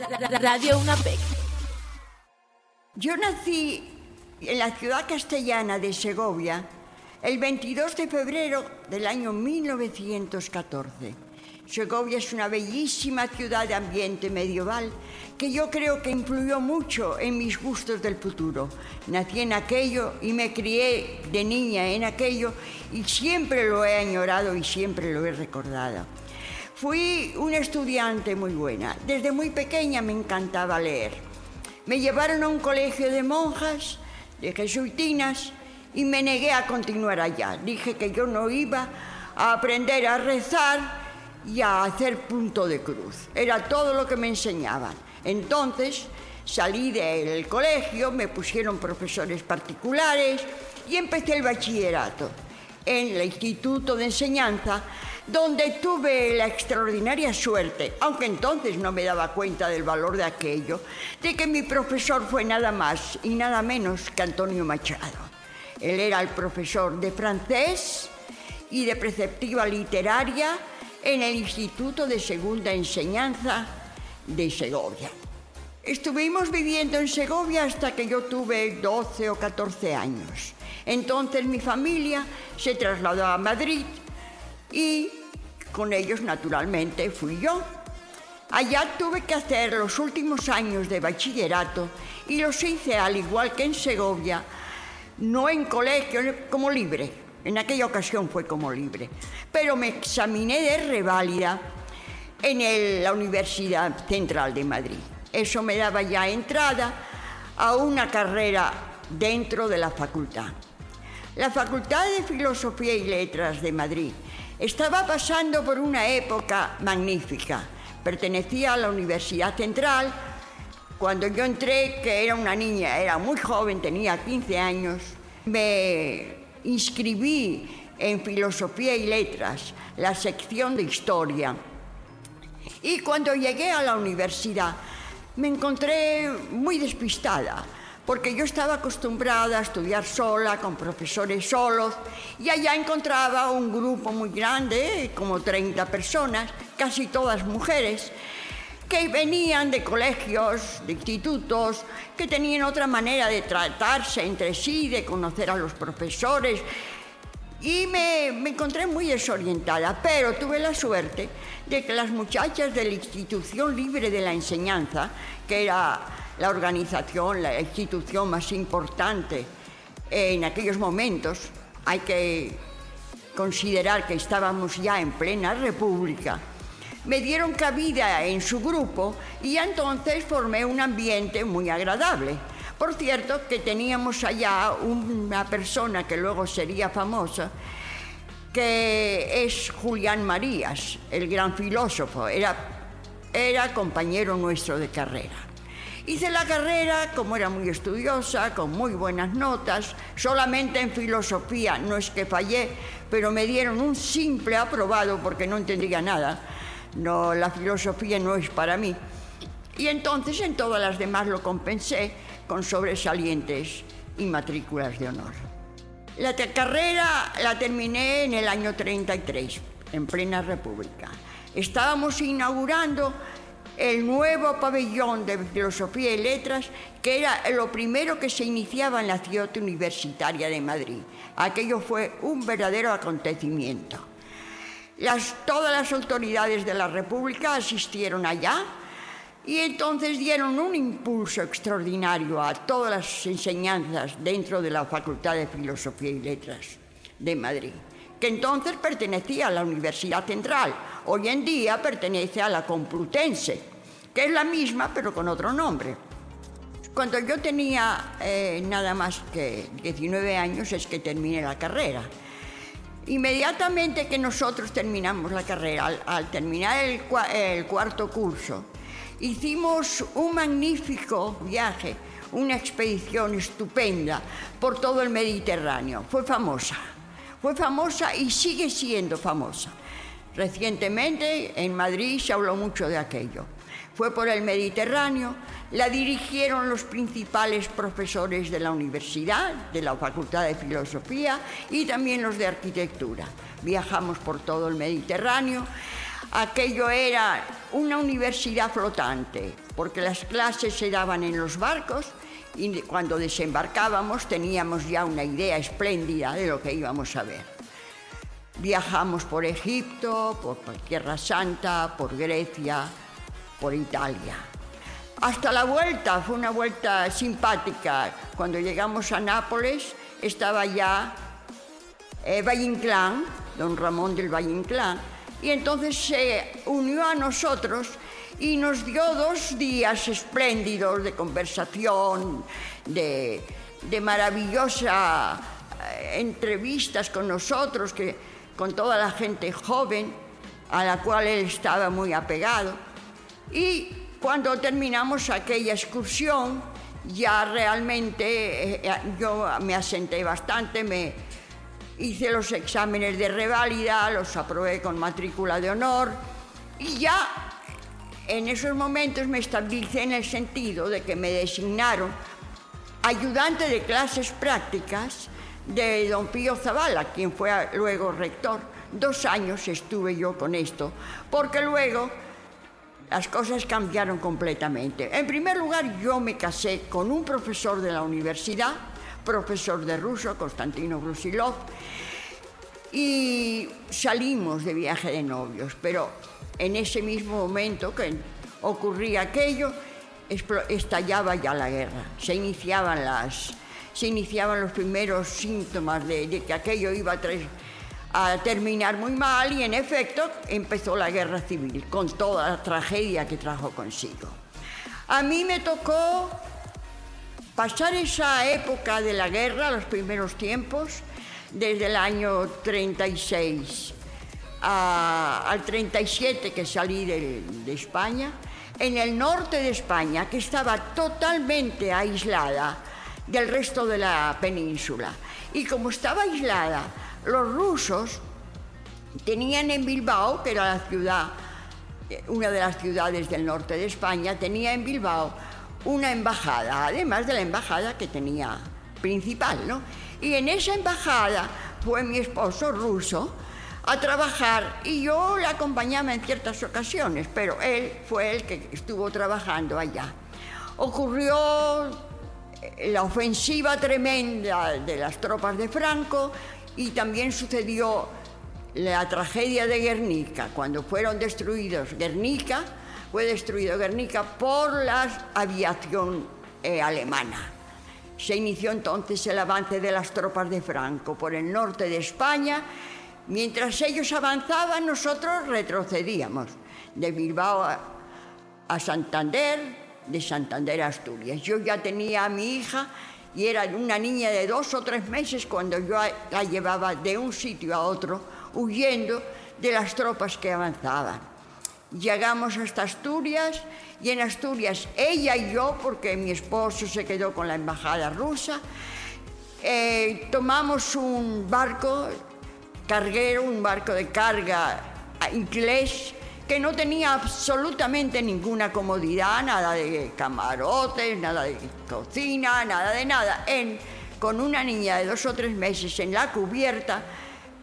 Radio UNAPEC. Yo nací en la ciudad castellana de Segovia el 22 de febrero del año 1914. Segovia es una bellísima ciudad de ambiente medieval que yo creo que influyó mucho en mis gustos del futuro. Nací en aquello y me crié de niña en aquello y siempre lo he añorado y siempre lo he recordado. Fui una estudiante muy buena. Desde muy pequeña me encantaba leer. Me llevaron a un colegio de monjas, de jesuitinas, y me negué a continuar allá. Dije que yo no iba a aprender a rezar y a hacer punto de cruz. Era todo lo que me enseñaban. Entonces salí del colegio, me pusieron profesores particulares y empecé el bachillerato en el Instituto de Enseñanza, donde tuve la extraordinaria suerte, aunque entonces no me daba cuenta del valor de aquello, de que mi profesor fue nada más y nada menos que Antonio Machado. Él era el profesor de francés y de preceptiva literaria en el Instituto de Segunda Enseñanza de Segovia. Estuvimos viviendo en Segovia hasta que yo tuve 12 o 14 años. Entonces mi familia se trasladó a Madrid y con ellos naturalmente fui yo. Allá tuve que hacer los últimos años de bachillerato y los hice al igual que en Segovia, no en colegio, como libre. En aquella ocasión fue como libre. Pero me examiné de reválida en la Universidad Central de Madrid. Eso me daba ya entrada a una carrera dentro de la facultad. La Facultad de Filosofía y Letras de Madrid estaba pasando por una época magnífica. Pertenecía a la Universidad Central. Cuando yo entré, que era una niña, era muy joven, tenía 15 años, me inscribí en Filosofía y Letras, la sección de Historia. Y cuando llegué a la universidad, me encontré muy despistada porque yo estaba acostumbrada a estudiar sola, con profesores solos, y allá encontraba un grupo muy grande, como 30 personas, casi todas mujeres, que venían de colegios, de institutos, que tenían otra manera de tratarse entre sí, de conocer a los profesores, y me, me, encontré muy desorientada, pero tuve la suerte de que las muchachas de la Institución Libre de la Enseñanza, que era la organización, la institución más importante en aquellos momentos, hay que considerar que estábamos ya en plena república, me dieron cabida en su grupo y entonces formé un ambiente muy agradable. Por cierto, que teníamos allá una persona que luego sería famosa, que es Julián Marías, el gran filósofo, era, era compañero nuestro de carrera. Hice la carrera, como era muy estudiosa, con muy buenas notas, solamente en filosofía, no es que fallé, pero me dieron un simple aprobado porque no entendía nada. No, la filosofía no es para mí. Y entonces en todas las demás lo compensé con sobresalientes y matrículas de honor. La carrera la terminé en el año 33, en plena república. Estábamos inaugurando el nuevo pabellón de filosofía y letras, que era lo primero que se iniciaba en la ciudad universitaria de Madrid. Aquello fue un verdadero acontecimiento. todas las autoridades de la República asistieron allá y entonces dieron un impulso extraordinario a todas las enseñanzas dentro de la Facultad de Filosofía y Letras de Madrid, que entonces pertenecía a la Universidad Central, hoy en día pertenece a la Complutense, que es la misma pero con otro nombre. Cuando yo tenía eh, nada más que 19 años es que terminé la carrera. Inmediatamente que nosotros terminamos la carrera, al, terminar el cuarto curso, Hicimos un magnífico viaje, una expedición estupenda por todo el Mediterráneo. Fue famosa, fue famosa y sigue siendo famosa. Recientemente en Madrid se habló mucho de aquello. Fue por el Mediterráneo, la dirigieron los principales profesores de la universidad, de la Facultad de Filosofía y también los de Arquitectura. Viajamos por todo el Mediterráneo Aquello era una universidad flotante, porque las clases se daban en los barcos y cuando desembarcábamos teníamos ya una idea espléndida de lo que íbamos a ver. Viajamos por Egipto, por Tierra Santa, por Grecia, por Italia. Hasta la vuelta, fue una vuelta simpática. Cuando llegamos a Nápoles estaba ya eh, Valle Inclán, don Ramón del Valle Inclán, y entonces se unió a nosotros y nos dio dos días espléndidos de conversación, de, de maravillosa eh, entrevistas con nosotros, que, con toda la gente joven a la cual él estaba muy apegado. Y cuando terminamos aquella excursión, ya realmente eh, eh, yo me asenté bastante, me hice los exámenes de reválida, los aprobé con matrícula de honor y ya en esos momentos me estabilicé en el sentido de que me designaron ayudante de clases prácticas de don Pío Zavala, quien fue luego rector. Dos años estuve yo con esto, porque luego las cosas cambiaron completamente. En primer lugar, yo me casé con un profesor de la universidad, profesor de ruso, Constantino Brusilov, y salimos de viaje de novios, pero en ese mismo momento que ocurría aquello, estallaba ya la guerra, se iniciaban, las, se iniciaban los primeros síntomas de, que aquello iba a, a, terminar muy mal y en efecto empezó la guerra civil con toda la tragedia que trajo consigo. A mí me tocó pasar esa época de la guerra, los primeros tiempos, desde el año 36 al 37 que salí de, de España, en el norte de España, que estaba totalmente aislada del resto de la península. Y como estaba aislada, los rusos tenían en Bilbao, que era la ciudad, una de las ciudades del norte de España, tenía en Bilbao una embajada, además de la embajada que tenía principal, ¿no? Y en esa embajada fue mi esposo ruso, a trabajar y yo le acompañaba en ciertas ocasiones, pero él fue el que estuvo trabajando allá. Ocurrió eh, la ofensiva tremenda de las tropas de Franco y también sucedió la tragedia de Guernica, cuando fueron destruidos Guernica, fue destruido Guernica por la aviación eh, alemana. Se inició entonces el avance de las tropas de Franco por el norte de España Mientras ellos avanzaban, nosotros retrocedíamos de Bilbao a, Santander, de Santander a Asturias. Yo ya tenía a mi hija y era una niña de dos o tres meses cuando yo la llevaba de un sitio a otro, huyendo de las tropas que avanzaban. Llegamos hasta Asturias y en Asturias ella y yo, porque mi esposo se quedó con la embajada rusa, eh, tomamos un barco carguero, un barco de carga inglés que no tenía absolutamente ninguna comodidad, nada de camarotes, nada de cocina, nada de nada. En, con una niña de dos o tres meses en la cubierta,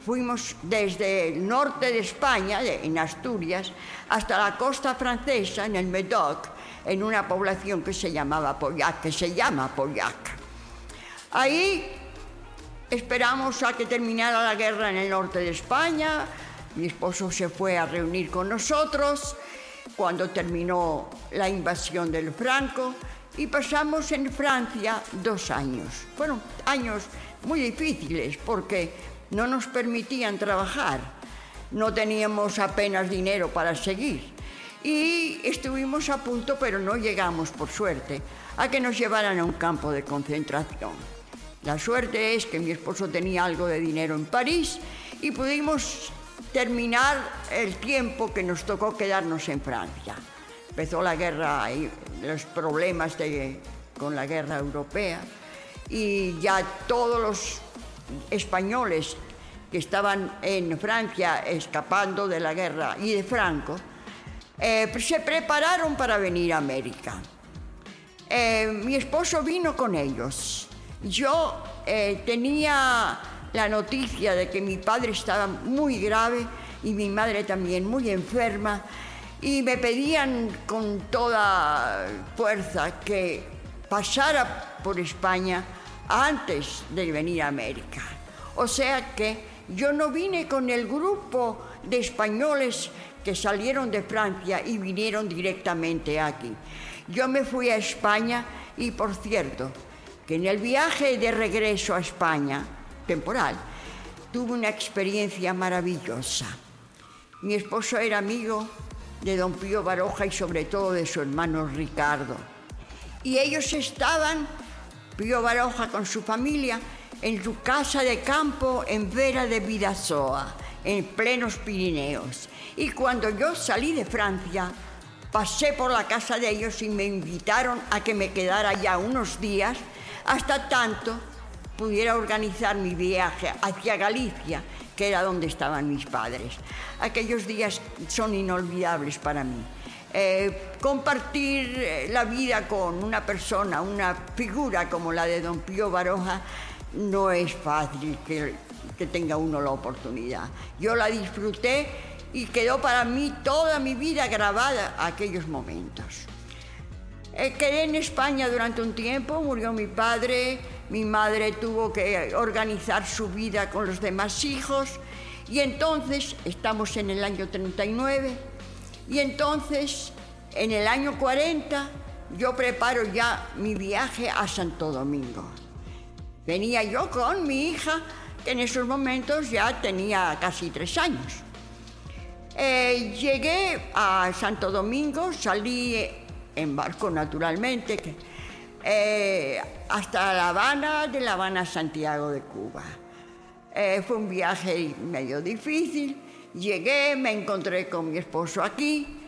fuimos desde el norte de España, en Asturias, hasta la costa francesa, en el Medoc, en una población que se llamaba Pollac, que se llama Pollac. Ahí Esperamos a que terminara la guerra en el norte de España. Mi esposo se fue a reunir con nosotros cuando terminó la invasión del Franco y pasamos en Francia dos años. Fueron años muy difíciles porque no nos permitían trabajar, no teníamos apenas dinero para seguir y estuvimos a punto, pero no llegamos, por suerte, a que nos llevaran a un campo de concentración. La suerte es que mi esposo tenía algo de dinero en París y pudimos terminar el tiempo que nos tocó quedarnos en Francia. Empezó la guerra y los problemas con la guerra europea y ya todos los españoles que estaban en Francia escapando de la guerra y de Franco, eh, se prepararon para venir a América. Eh, mi esposo vino con ellos yo eh, tenía la noticia de que mi padre estaba muy grave y mi madre también muy enferma y me pedían con toda fuerza que pasara por España antes de venir a América. O sea que yo no vine con el grupo de españoles que salieron de Francia y vinieron directamente aquí. Yo me fui a España y, por cierto, que en el viaje de regreso a España, temporal, tuve una experiencia maravillosa. Mi esposo era amigo de don Pío Baroja y sobre todo de su hermano Ricardo. Y ellos estaban, Pío Baroja con su familia, en su casa de campo en Vera de Vidasoa, en plenos Pirineos. Y cuando yo salí de Francia, pasé por la casa de ellos y me invitaron a que me quedara ya unos días hasta tanto pudiera organizar mi viaje hacia Galicia, que era donde estaban mis padres. Aquellos días son inolvidables para mí. Eh, compartir eh, la vida con una persona, una figura como la de don Pío Baroja, no es fácil que, que tenga uno la oportunidad. Yo la disfruté y quedó para mí toda mi vida grabada aquellos momentos. Eh, quedé en España durante un tiempo, murió mi padre, mi madre tuvo que organizar su vida con los demás hijos y entonces estamos en el año 39 y entonces en el año 40 yo preparo ya mi viaje a Santo Domingo. Venía yo con mi hija, que en esos momentos ya tenía casi tres años. Eh, llegué a Santo Domingo, salí en barco naturalmente, eh, hasta La Habana, de La Habana a Santiago de Cuba. Eh, fue un viaje medio difícil, llegué, me encontré con mi esposo aquí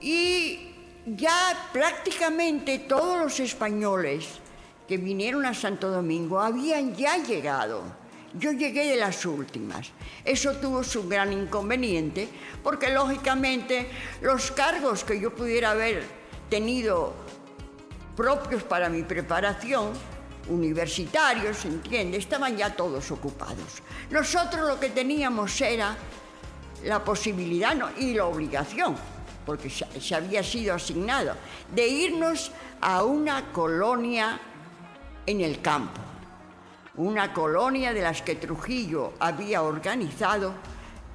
y ya prácticamente todos los españoles que vinieron a Santo Domingo habían ya llegado. Yo llegué de las últimas. Eso tuvo su gran inconveniente porque lógicamente los cargos que yo pudiera haber tenido propios para mi preparación, universitarios, ¿entiende? Estaban ya todos ocupados. Nosotros lo que teníamos era la posibilidad y la obligación, porque se había sido asignado, de irnos a una colonia en el campo, una colonia de las que Trujillo había organizado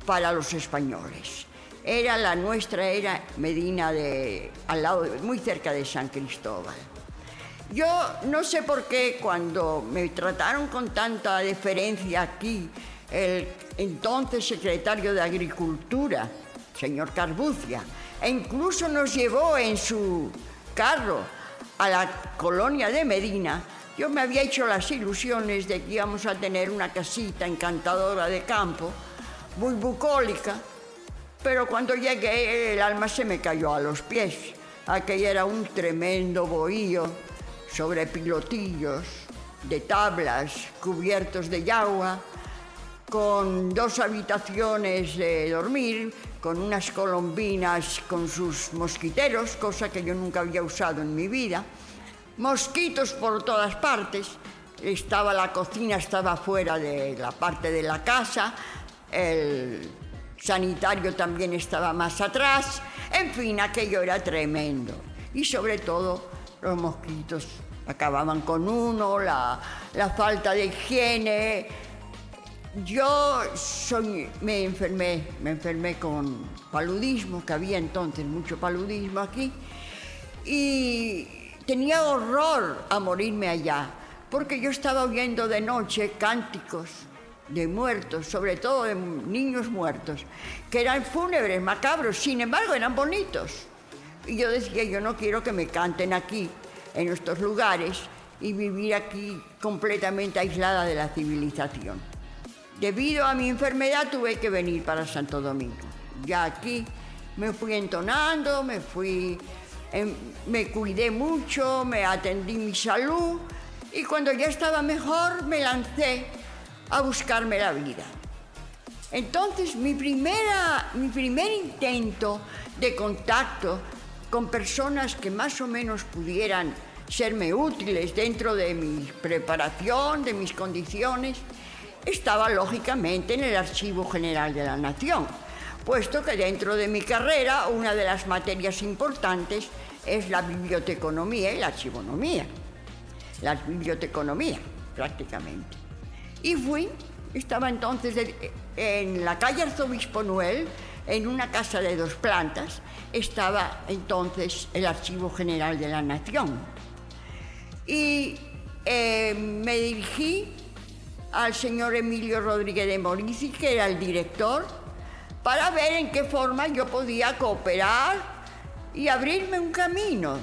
para los españoles. Era la nuestra, era Medina de, al lado, muy cerca de San Cristóbal. Yo no sé por qué cuando me trataron con tanta deferencia aquí, el entonces secretario de Agricultura, señor Carbucia, e incluso nos llevó en su carro a la colonia de Medina, yo me había hecho las ilusiones de que íbamos a tener una casita encantadora de campo, muy bucólica, pero cuando llegué el alma se me cayó a los pies. Aquello era un tremendo bohío sobre pilotillos de tablas cubiertos de agua, con dos habitaciones de dormir, con unas colombinas con sus mosquiteros, cosa que yo nunca había usado en mi vida, mosquitos por todas partes. Estaba la cocina, estaba fuera de la parte de la casa, sanitario también estaba más atrás, en fin, aquello era tremendo. Y sobre todo los mosquitos acababan con uno, la, falta de higiene. Yo me enfermé, me enfermé con paludismo, que había entonces mucho paludismo aquí, y tenía horror a morirme allá, porque yo estaba oyendo de noche cánticos de muertos, sobre todo de niños muertos, que eran fúnebres, macabros, sin embargo eran bonitos. Y yo decía, yo no quiero que me canten aquí, en estos lugares, y vivir aquí completamente aislada de la civilización. Debido a mi enfermedad tuve que venir para Santo Domingo. Ya aquí me fui entonando, me fui, em, me cuidé mucho, me atendí mi salud y cuando ya estaba mejor me lancé a buscarme la vida. Entonces mi, primera, mi primer intento de contacto con personas que más o menos pudieran serme útiles dentro de mi preparación, de mis condiciones, estaba lógicamente en el Archivo General de la Nación, puesto que dentro de mi carrera una de las materias importantes es la biblioteconomía y la archivonomía. La biblioteconomía, prácticamente. Y fui, estaba entonces en la calle Arzobispo Noel, en una casa de dos plantas, estaba entonces el Archivo General de la Nación. Y eh, me dirigí al señor Emilio Rodríguez de Morici, que era el director, para ver en qué forma yo podía cooperar y abrirme un camino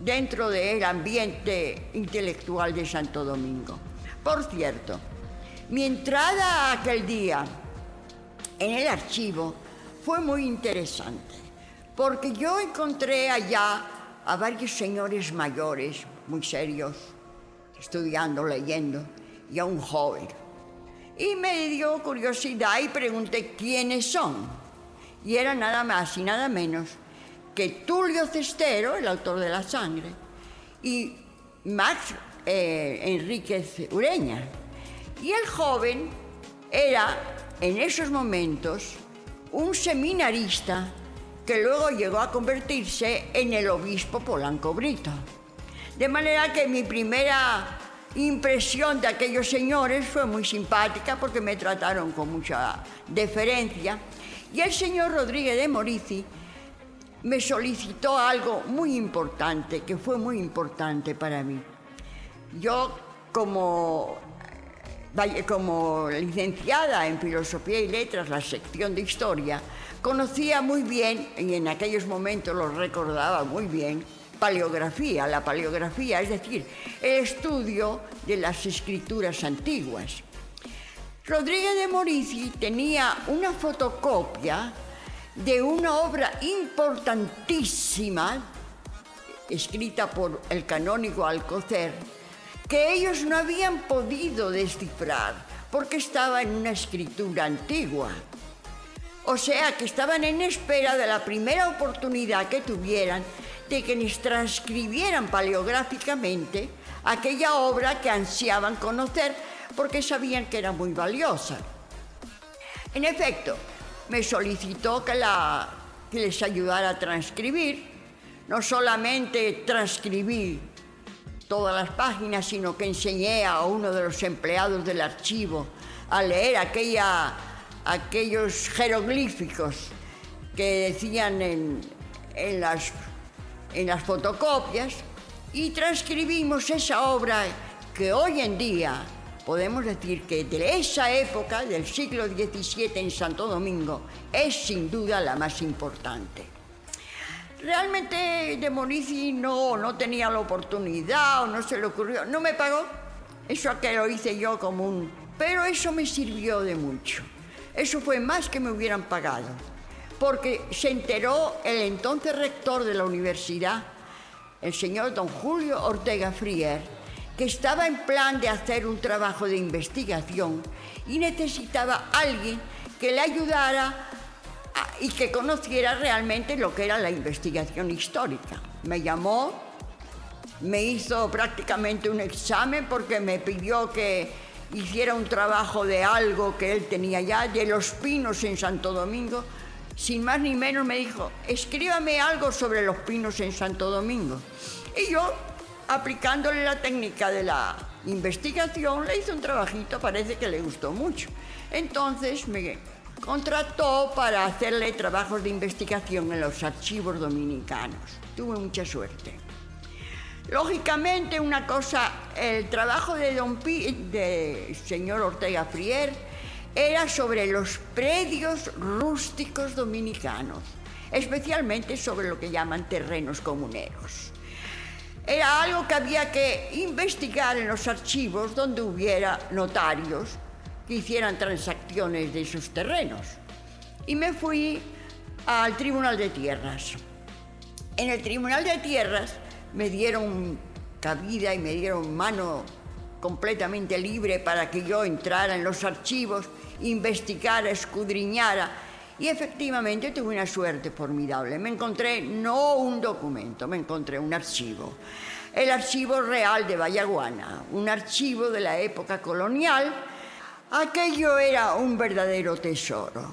dentro del ambiente intelectual de Santo Domingo. Por cierto, mi entrada aquel día en el archivo fue muy interesante, porque yo encontré allá a varios señores mayores, muy serios, estudiando, leyendo, y a un joven. Y me dio curiosidad y pregunté quiénes son. Y era nada más y nada menos que Tulio Cestero, el autor de La Sangre, y Max eh, Enríquez Ureña. Y el joven era, en esos momentos, un seminarista que luego llegó a convertirse en el obispo Polanco Brito. De manera que mi primera impresión de aquellos señores fue muy simpática porque me trataron con mucha deferencia. Y el señor Rodríguez de Morici me solicitó algo muy importante, que fue muy importante para mí. Yo, como, como licenciada en Filosofía y Letras, la sección de Historia, conocía muy bien, y en aquellos momentos lo recordaba muy bien, paleografía, la paleografía, es decir, el estudio de las escrituras antiguas. Rodríguez de Morici tenía una fotocopia de una obra importantísima, escrita por el canónigo Alcocer, que ellos no habían podido descifrar porque estaba en una escritura antigua. O sea que estaban en espera de la primera oportunidad que tuvieran de que les transcribieran paleográficamente aquella obra que ansiaban conocer porque sabían que era muy valiosa. En efecto, me solicitó que, que les ayudara a transcribir, no solamente transcribí todas las páginas, sino que enseñé a uno de los empleados del archivo a leer aquella, aquellos jeroglíficos que decían en, en las en las fotocopias y transcribimos esa obra que hoy en día podemos decir que de esa época, del siglo XVII en Santo Domingo, es sin duda la más importante. Realmente de Morici no, no tenía la oportunidad o no se le ocurrió, no me pagó, eso que lo hice yo como un... Pero eso me sirvió de mucho, eso fue más que me hubieran pagado. Porque se enteró el entonces rector de la universidad, el señor don Julio Ortega Frier, que estaba en plan de hacer un trabajo de investigación y necesitaba alguien que le ayudara y que conociera realmente lo que era la investigación histórica. Me llamó, me hizo prácticamente un examen porque me pidió que hiciera un trabajo de algo que él tenía ya, de los pinos en Santo Domingo, sin más ni menos me dijo, escríbame algo sobre los pinos en Santo Domingo. Y yo, aplicándole la técnica de la investigación, le hice un trabajito, parece que le gustó mucho. Entonces me contrató para hacerle trabajos de investigación en los archivos dominicanos. Tuve mucha suerte. Lógicamente, una cosa, el trabajo de don Pi, de señor Ortega Frier, era sobre los predios rústicos dominicanos, especialmente sobre lo que llaman terrenos comuneros. Era algo que había que investigar en los archivos donde hubiera notarios que hicieran transacciones de esos terrenos. Y me fui al Tribunal de Tierras. En el Tribunal de Tierras me dieron cabida y me dieron mano completamente libre para que yo entrara en los archivos, investigara, escudriñara. Y efectivamente tuve una suerte formidable. Me encontré no un documento, me encontré un archivo. El archivo real de Vallaguana, un archivo de la época colonial. Aquello era un verdadero tesoro.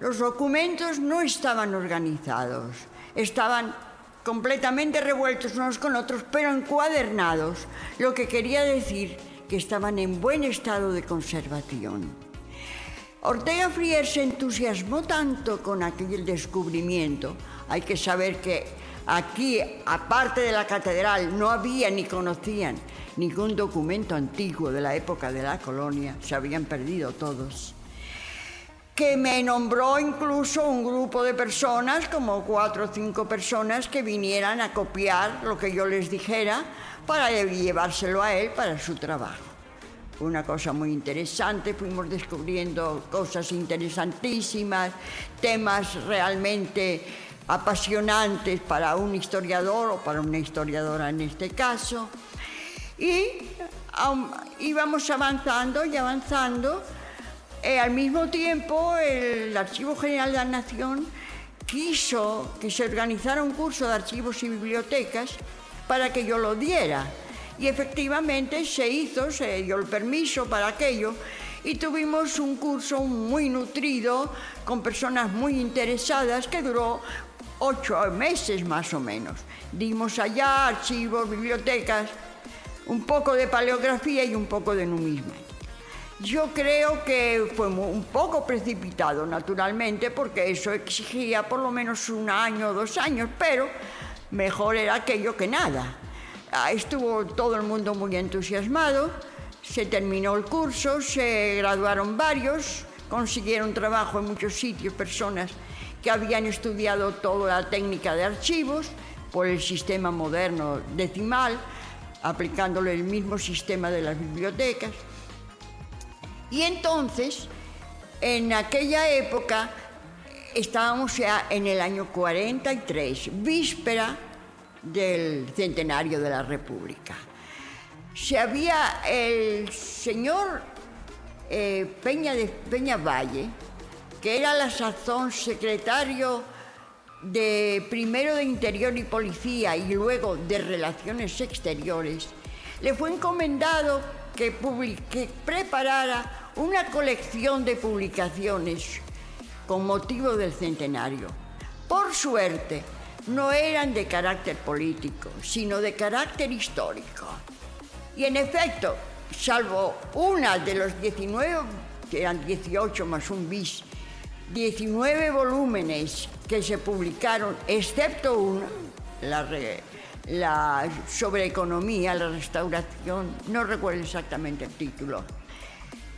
Los documentos no estaban organizados, estaban completamente revueltos unos con otros, pero encuadernados, lo que quería decir que estaban en buen estado de conservación. Ortega Frier se entusiasmó tanto con aquel descubrimiento. Hay que saber que aquí, aparte de la catedral, no había ni conocían ningún documento antiguo de la época de la colonia, se habían perdido todos que me nombró incluso un grupo de personas, como cuatro o cinco personas, que vinieran a copiar lo que yo les dijera para llevárselo a él para su trabajo. Una cosa muy interesante, fuimos descubriendo cosas interesantísimas, temas realmente apasionantes para un historiador o para una historiadora en este caso. Y íbamos avanzando y avanzando eh, al mismo tiempo, el Archivo General de la Nación quiso que se organizara un curso de archivos y bibliotecas para que yo lo diera. Y efectivamente se hizo, se dio el permiso para aquello y tuvimos un curso muy nutrido con personas muy interesadas que duró ocho meses más o menos. Dimos allá archivos, bibliotecas, un poco de paleografía y un poco de numisma. Yo creo que fue un poco precipitado, naturalmente, porque eso exigía por lo menos un año o dos años, pero mejor era aquello que nada. Ah, estuvo todo el mundo muy entusiasmado, se terminó el curso, se graduaron varios, consiguieron trabajo en muchos sitios, personas que habían estudiado toda la técnica de archivos por el sistema moderno decimal, aplicándole el mismo sistema de las bibliotecas. Y entonces, en aquella época, estábamos ya en el año 43, víspera del centenario de la República. Se había el señor eh, Peña, Peña Valle, que era la sazón secretario de primero de Interior y Policía y luego de Relaciones Exteriores, le fue encomendado que, que preparara una colección de publicaciones con motivo del centenario. Por suerte, no eran de carácter político, sino de carácter histórico. Y en efecto, salvo una de los 19, que eran 18 más un bis, 19 volúmenes que se publicaron, excepto uno, la, la sobre economía, la restauración, no recuerdo exactamente el título,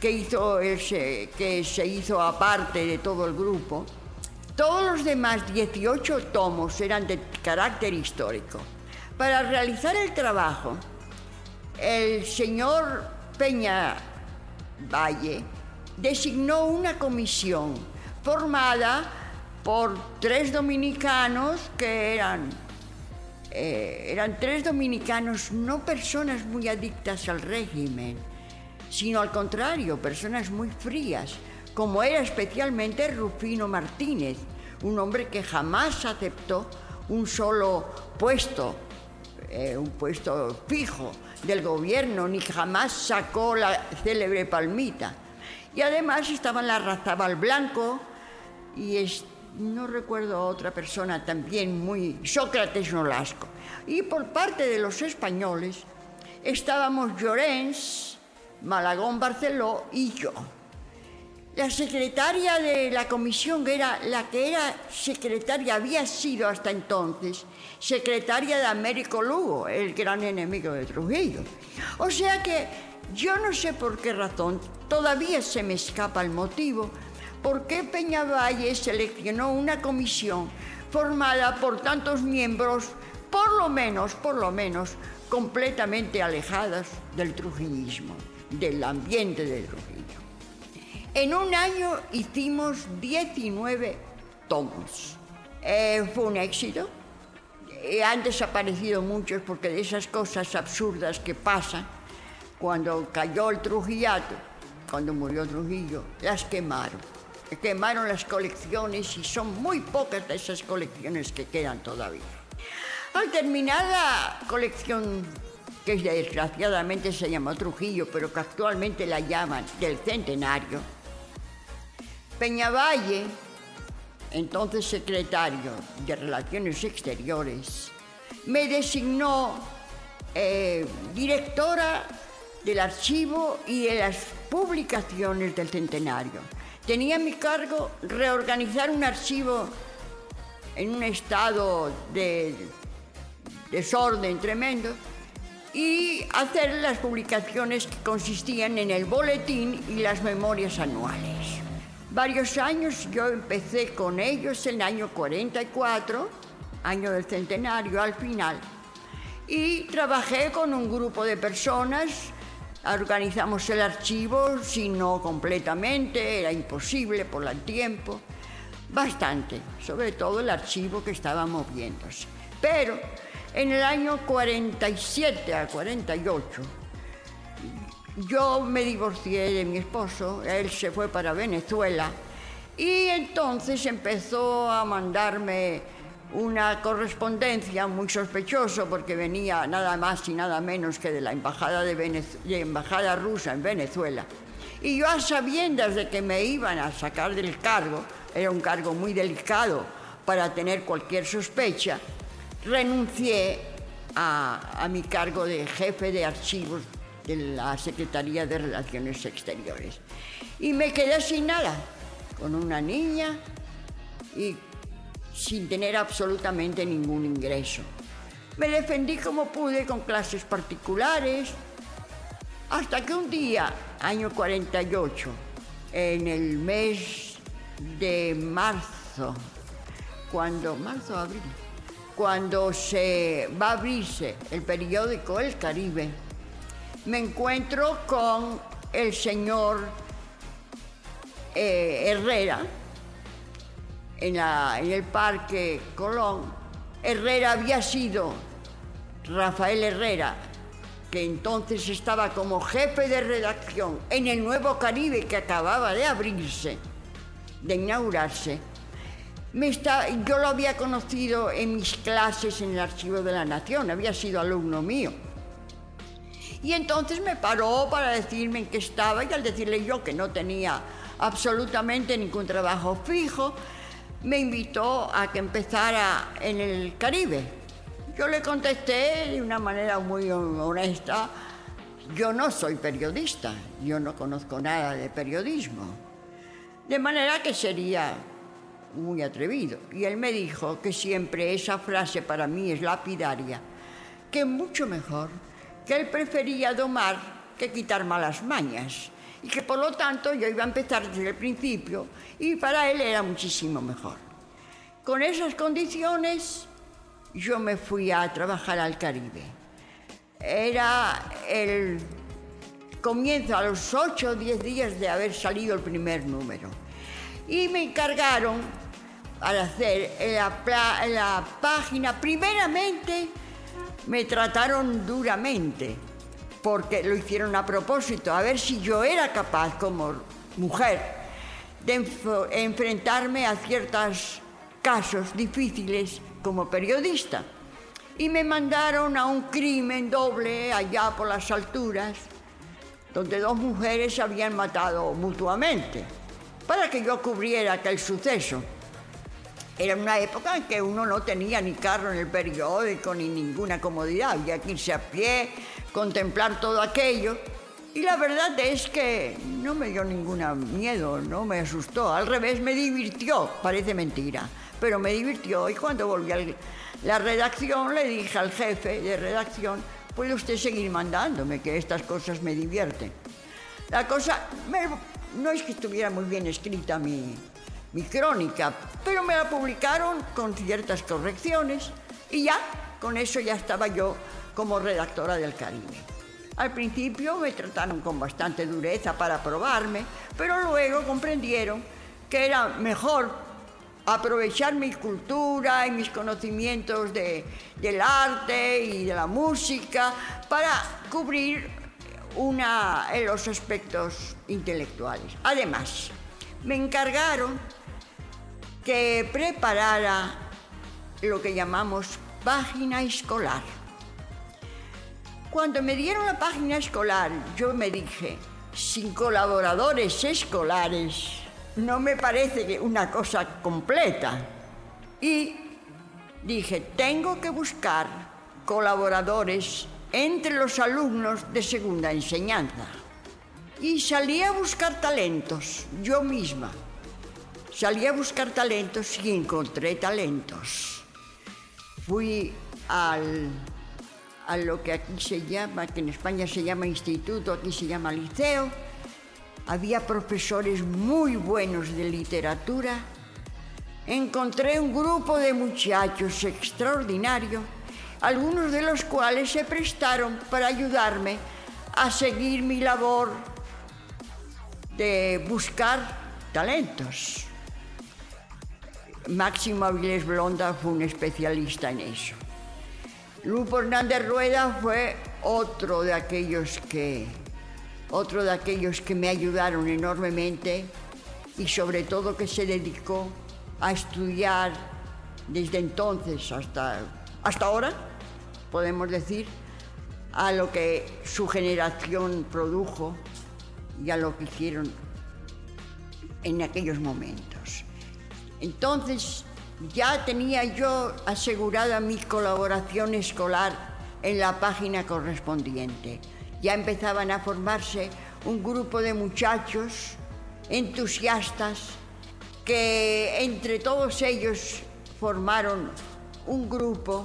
que, hizo ese, que se hizo aparte de todo el grupo, todos los demás 18 tomos eran de carácter histórico. Para realizar el trabajo, el señor Peña Valle designó una comisión formada por tres dominicanos que eran, eh, eran tres dominicanos, no personas muy adictas al régimen, sino al contrario, personas muy frías, como era especialmente Rufino Martínez, un hombre que jamás aceptó un solo puesto, eh, un puesto fijo del gobierno, ni jamás sacó la célebre palmita. Y además estaban la Razabal Blanco y no recuerdo otra persona también muy, Sócrates Nolasco. Y por parte de los españoles estábamos Llorens, Malagón Barceló y yo. La secretaria de la comisión era la que era secretaria, había sido hasta entonces secretaria de Américo Lugo, el gran enemigo de Trujillo. O sea que yo no sé por qué razón, todavía se me escapa el motivo, por qué Peñavalle seleccionó una comisión formada por tantos miembros, por lo menos, por lo menos, completamente alejadas del trujillismo del ambiente de Trujillo. En un año hicimos 19 tomos. Eh, fue un éxito. Eh, han desaparecido muchos porque de esas cosas absurdas que pasan, cuando cayó el Trujillato, cuando murió Trujillo, las quemaron. Quemaron las colecciones y son muy pocas de esas colecciones que quedan todavía. Al terminar la colección que desgraciadamente se llamó Trujillo, pero que actualmente la llaman del Centenario, Peñavalle entonces secretario de Relaciones Exteriores, me designó eh, directora del archivo y de las publicaciones del centenario. Tenía a mi cargo reorganizar un archivo en un estado de desorden tremendo y hacer las publicaciones que consistían en el boletín y las memorias anuales. Varios años yo empecé con ellos el año 44, año del centenario al final, y trabajé con un grupo de personas, organizamos el archivo, si no completamente, era imposible por el tiempo, bastante, sobre todo el archivo que estaba moviéndose. Pero en el año 47 a 48, yo me divorcié de mi esposo, él se fue para Venezuela y entonces empezó a mandarme una correspondencia muy sospechosa porque venía nada más y nada menos que de la embajada, rusa en Venezuela. Y yo a sabiendas de que me iban a sacar del cargo, era un cargo muy delicado para tener cualquier sospecha, renuncié a, mi cargo de jefe de archivos de la Secretaría de Relaciones Exteriores. Y me quedé sin nada, con una niña y sin tener absolutamente ningún ingreso. Me defendí como pude con clases particulares, hasta que un día, año 48, en el mes de marzo, cuando, marzo, abril, cuando se va a abrirse el periódico El Caribe, me encuentro con el señor eh, Herrera en, en el Parque Colón. Herrera había sido Rafael Herrera, que entonces estaba como jefe de redacción en el Nuevo Caribe que acababa de abrirse, de inaugurarse yo lo había conocido en mis clases en el Archivo de la Nación, había sido alumno mío. Y entonces me paró para decirme en qué estaba y al decirle yo que no tenía absolutamente ningún trabajo fijo, me invitó a que empezara en el Caribe. Yo le contesté de una manera muy honesta, yo no soy periodista, yo no conozco nada de periodismo. De manera que sería muy atrevido. Y él me dijo que siempre esa frase para mí es lapidaria, que mucho mejor, que él prefería domar que quitar malas mañas y que por lo tanto yo iba a empezar desde el principio y para él era muchísimo mejor. Con esas condiciones yo me fui a trabajar al Caribe. Era el comienzo a los 8 o 10 días de haber salido el primer número. Y me encargaron al hacer en la, página, primeramente me trataron duramente, porque lo hicieron a propósito, a ver si yo era capaz como mujer de enfrentarme a ciertos casos difíciles como periodista. Y me mandaron a un crimen doble allá por las alturas, donde dos mujeres se habían matado mutuamente, para que yo cubriera aquel suceso. Era una época en que uno no tenía ni carro en el periódico ni ninguna comodidad. Había que irse a pie, contemplar todo aquello. Y la verdad es que no me dio ningún miedo, no me asustó. Al revés, me divirtió. Parece mentira, pero me divirtió. Y cuando volví a la redacción, le dije al jefe de redacción, puede usted seguir mandándome, que estas cosas me divierten. La cosa, no es que estuviera muy bien escrita mi, mi crónica, pero me la publicaron con ciertas correcciones y ya, con eso ya estaba yo como redactora del Caribe. Al principio me trataron con bastante dureza para probarme, pero luego comprendieron que era mejor aprovechar mi cultura y mis conocimientos de, del arte y de la música para cubrir una, los aspectos intelectuales. Además, me encargaron que preparara lo que llamamos página escolar. Cuando me dieron la página escolar, yo me dije, sin colaboradores escolares no me parece una cosa completa. Y dije, tengo que buscar colaboradores entre los alumnos de segunda enseñanza. Y salí a buscar talentos, yo misma. Salí a buscar talentos y encontré talentos. Fui al, a lo que aquí se llama, que en España se llama instituto, aquí se llama liceo. Había profesores muy buenos de literatura. Encontré un grupo de muchachos extraordinario, algunos de los cuales se prestaron para ayudarme a seguir mi labor de buscar talentos. Máximo Avilés Blonda fue un especialista en eso. Lupo Hernández Rueda fue otro de aquellos que otro de aquellos que me ayudaron enormemente y sobre todo que se dedicó a estudiar desde entonces hasta, hasta ahora, podemos decir, a lo que su generación produjo y a lo que hicieron en aquellos momentos. Entonces ya tenía yo asegurada mi colaboración escolar en la página correspondiente. Ya empezaban a formarse un grupo de muchachos entusiastas que entre todos ellos formaron un grupo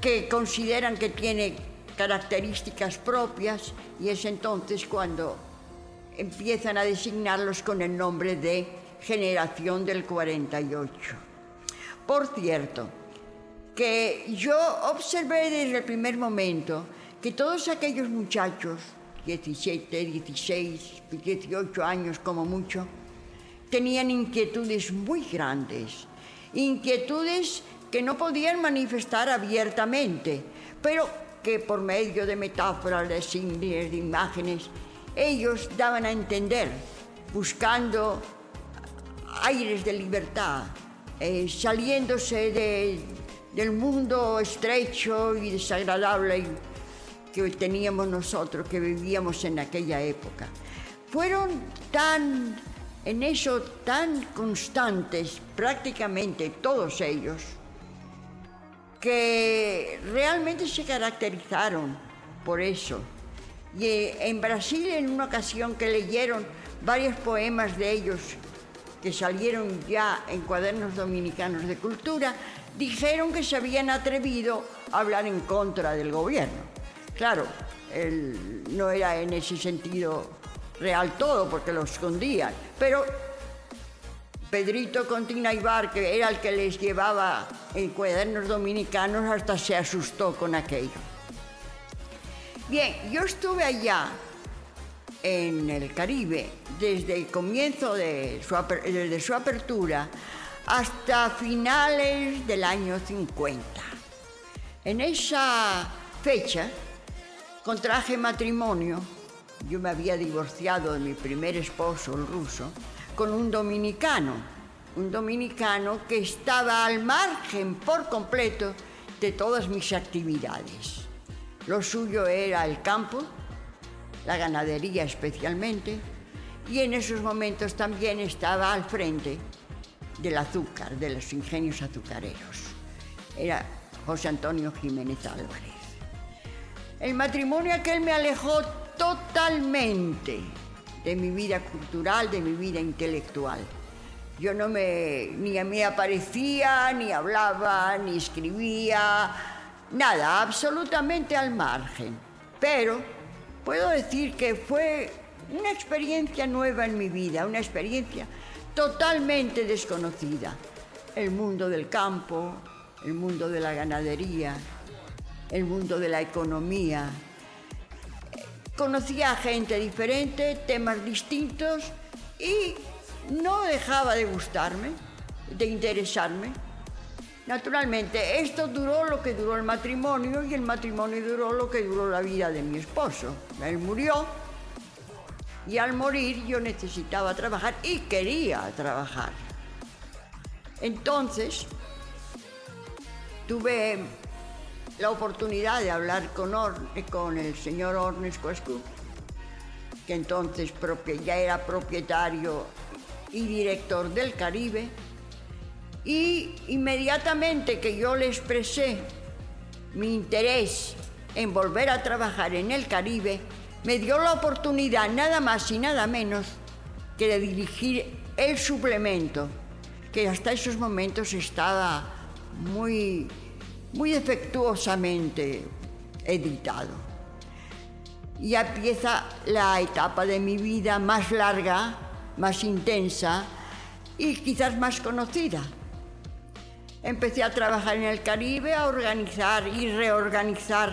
que consideran que tiene características propias y es entonces cuando empiezan a designarlos con el nombre de generación del 48. Por cierto, que yo observé desde el primer momento que todos aquellos muchachos, 17, 16, 18 años como mucho, tenían inquietudes muy grandes, inquietudes que no podían manifestar abiertamente, pero que por medio de metáforas, de símbolos, de imágenes, ellos daban a entender, buscando aires de libertad, eh, saliéndose del mundo estrecho y desagradable que teníamos nosotros, que vivíamos en aquella época. Fueron tan, en eso, tan constantes, prácticamente todos ellos, que realmente se caracterizaron por eso. Y eh, en Brasil, en una ocasión que leyeron varios poemas de ellos que salieron ya en cuadernos dominicanos de cultura, dijeron que se habían atrevido a hablar en contra del gobierno. Claro, él no era en ese sentido real todo, porque lo escondían, pero Pedrito Contina Ibar, que era el que les llevaba en cuadernos dominicanos, hasta se asustó con aquello. Bien, yo estuve allá en el Caribe desde el comienzo de su, desde su apertura hasta finales del año 50. En esa fecha contraje matrimonio, yo me había divorciado de mi primer esposo, el ruso, con un dominicano, un dominicano que estaba al margen por completo de todas mis actividades. Lo suyo era el campo, la ganadería especialmente, y en esos momentos también estaba al frente del azúcar, de los ingenios azucareros. Era José Antonio Jiménez Álvarez. El matrimonio aquel me alejó totalmente de mi vida cultural, de mi vida intelectual. Yo no me, ni me aparecía, ni hablaba, ni escribía, Nada, absolutamente al margen. Pero puedo decir que fue una experiencia nueva en mi vida, una experiencia totalmente desconocida. El mundo del campo, el mundo de la ganadería, el mundo de la economía. Conocía a gente diferente, temas distintos y no dejaba de gustarme, de interesarme. Naturalmente, esto duró lo que duró el matrimonio y el matrimonio duró lo que duró la vida de mi esposo. Él murió y al morir yo necesitaba trabajar y quería trabajar. Entonces, tuve la oportunidad de hablar con, con el señor Ornes Coescu, que entonces ya era propietario y director del Caribe. Y inmediatamente que yo le expresé mi interés en volver a trabajar en el Caribe, me dio la oportunidad nada más y nada menos que de dirigir el suplemento, que hasta esos momentos estaba muy, muy defectuosamente editado. Y empieza la etapa de mi vida más larga, más intensa y quizás más conocida. Empecé a trabajar en el Caribe, a organizar y reorganizar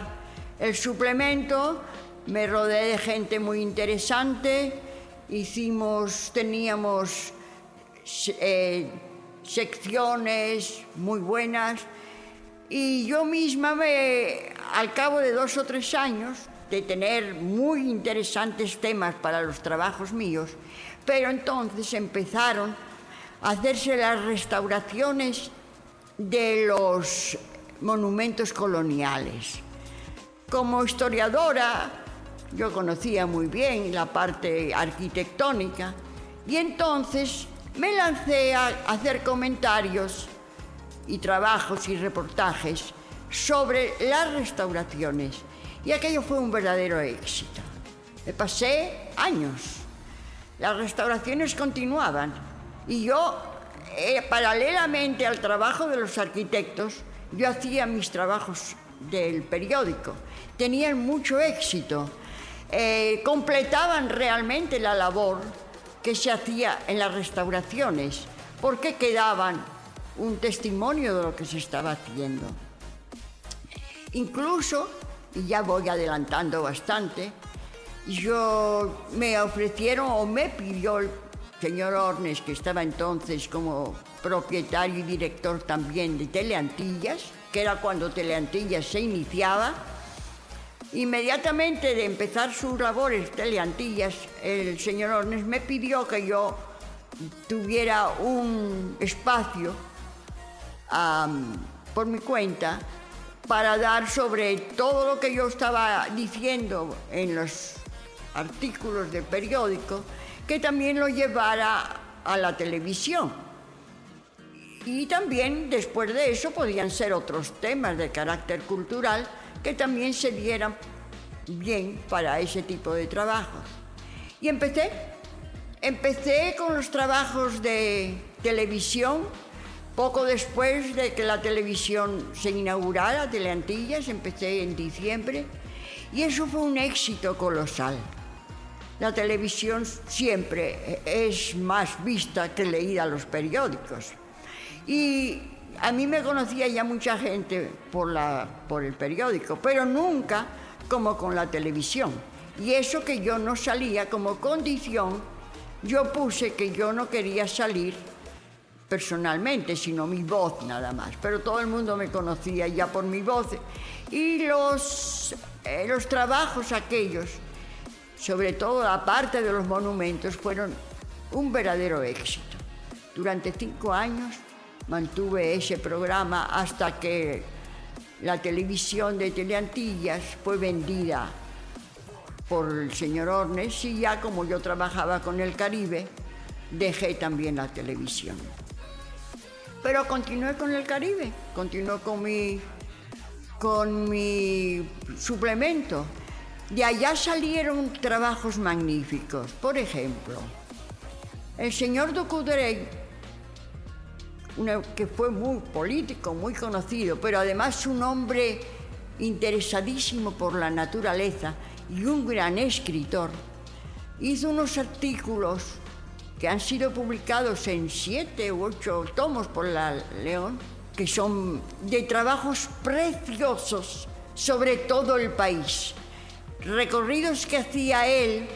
el suplemento, me rodeé de gente muy interesante, hicimos, teníamos eh, secciones muy buenas. Y yo misma me, al cabo de dos o tres años de tener muy interesantes temas para los trabajos míos, pero entonces empezaron a hacerse las restauraciones de los monumentos coloniales. Como historiadora yo conocía muy bien la parte arquitectónica y entonces me lancé a hacer comentarios y trabajos y reportajes sobre las restauraciones y aquello fue un verdadero éxito. Me pasé años. Las restauraciones continuaban y yo, eh, paralelamente al trabajo de los arquitectos, yo hacía mis trabajos del periódico. Tenían mucho éxito eh, completaban realmente la labor que se hacía en las restauraciones, porque quedaban un testimonio de lo que se estaba haciendo. Incluso, y ya voy adelantando bastante, yo me ofrecieron o me pidió el señor Ornes, que estaba entonces como propietario y director también de Teleantillas, que era cuando Teleantillas se iniciaba, Inmediatamente de empezar sus labores teleantillas, el señor Ornes me pidió que yo tuviera un espacio por mi cuenta para dar sobre todo lo que yo estaba diciendo en los artículos del periódico, que también lo llevara a la televisión. Y también después de eso podían ser otros temas de carácter cultural que también se dieran bien para ese tipo de trabajos. Y empecé, empecé con los trabajos de televisión, poco después de que la televisión se inaugurara, Teleantillas, empecé en diciembre, y eso fue un éxito colosal. La televisión siempre es más vista que leída los periódicos. Y a mí me conocía ya mucha gente por, la, por el periódico, pero nunca como con la televisión. Y eso que yo no salía como condición, yo puse que yo no quería salir personalmente, sino mi voz nada más. Pero todo el mundo me conocía ya por mi voz. Y los, eh, los trabajos aquellos, sobre todo la parte de los monumentos, fueron un verdadero éxito. Durante cinco años mantuve ese programa hasta que la televisión de Teleantillas fue vendida por el señor Ornes y ya como yo trabajaba con el Caribe, dejé también la televisión. Pero continué con el Caribe, continué con mi, con mi suplemento. De allá salieron trabajos magníficos. Por ejemplo, el señor Ducudrey que fue muy político, muy conocido, pero además un hombre interesadísimo por la naturaleza y un gran escritor, hizo unos artículos que han sido publicados en siete u ocho tomos por la León, que son de trabajos preciosos sobre todo el país. Recorridos que hacía él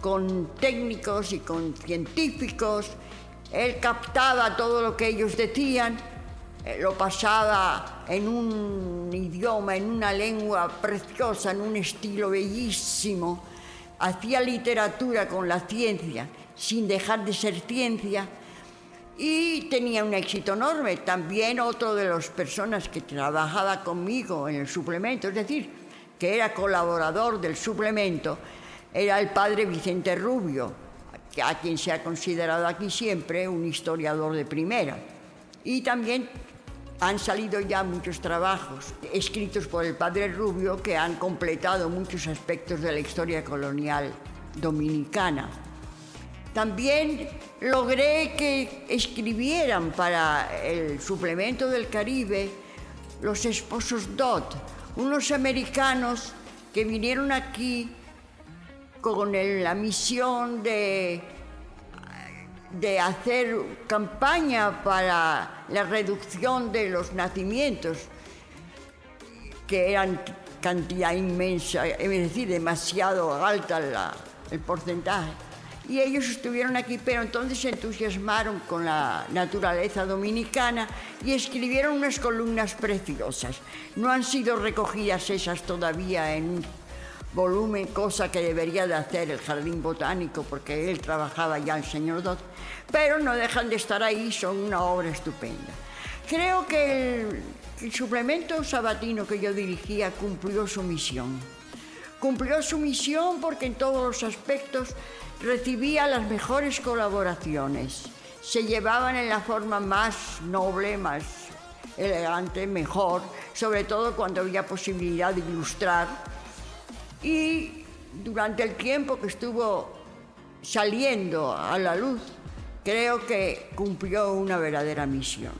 con técnicos y con científicos él captaba todo lo que ellos decían, eh, lo pasaba en un idioma, en una lengua preciosa, en un estilo bellísimo. Hacía literatura con la ciencia, sin dejar de ser ciencia, y tenía un éxito enorme. También otro de las personas que trabajaba conmigo en el suplemento, es decir, que era colaborador del suplemento, era el padre Vicente Rubio, a quien se ha considerado aquí siempre un historiador de primera. Y también han salido ya muchos trabajos escritos por el padre Rubio que han completado muchos aspectos de la historia colonial dominicana. También logré que escribieran para el suplemento del Caribe los esposos Dodd, unos americanos que vinieron aquí con la misión de, de hacer campaña para la reducción de los nacimientos, que eran cantidad inmensa, es decir, demasiado alta el porcentaje. Y ellos estuvieron aquí, pero entonces se entusiasmaron con la naturaleza dominicana y escribieron unas columnas preciosas. No han sido recogidas esas todavía en volumen, cosa que debería de hacer el Jardín Botánico, porque él trabajaba ya el señor Dot, pero no dejan de estar ahí, son una obra estupenda. Creo que el suplemento sabatino que yo dirigía cumplió su misión. Cumplió su misión porque en todos los aspectos recibía las mejores colaboraciones. Se llevaban en la forma más noble, más elegante, mejor, sobre todo cuando había posibilidad de ilustrar y durante el tiempo que estuvo saliendo a la luz, creo que cumplió una verdadera misión.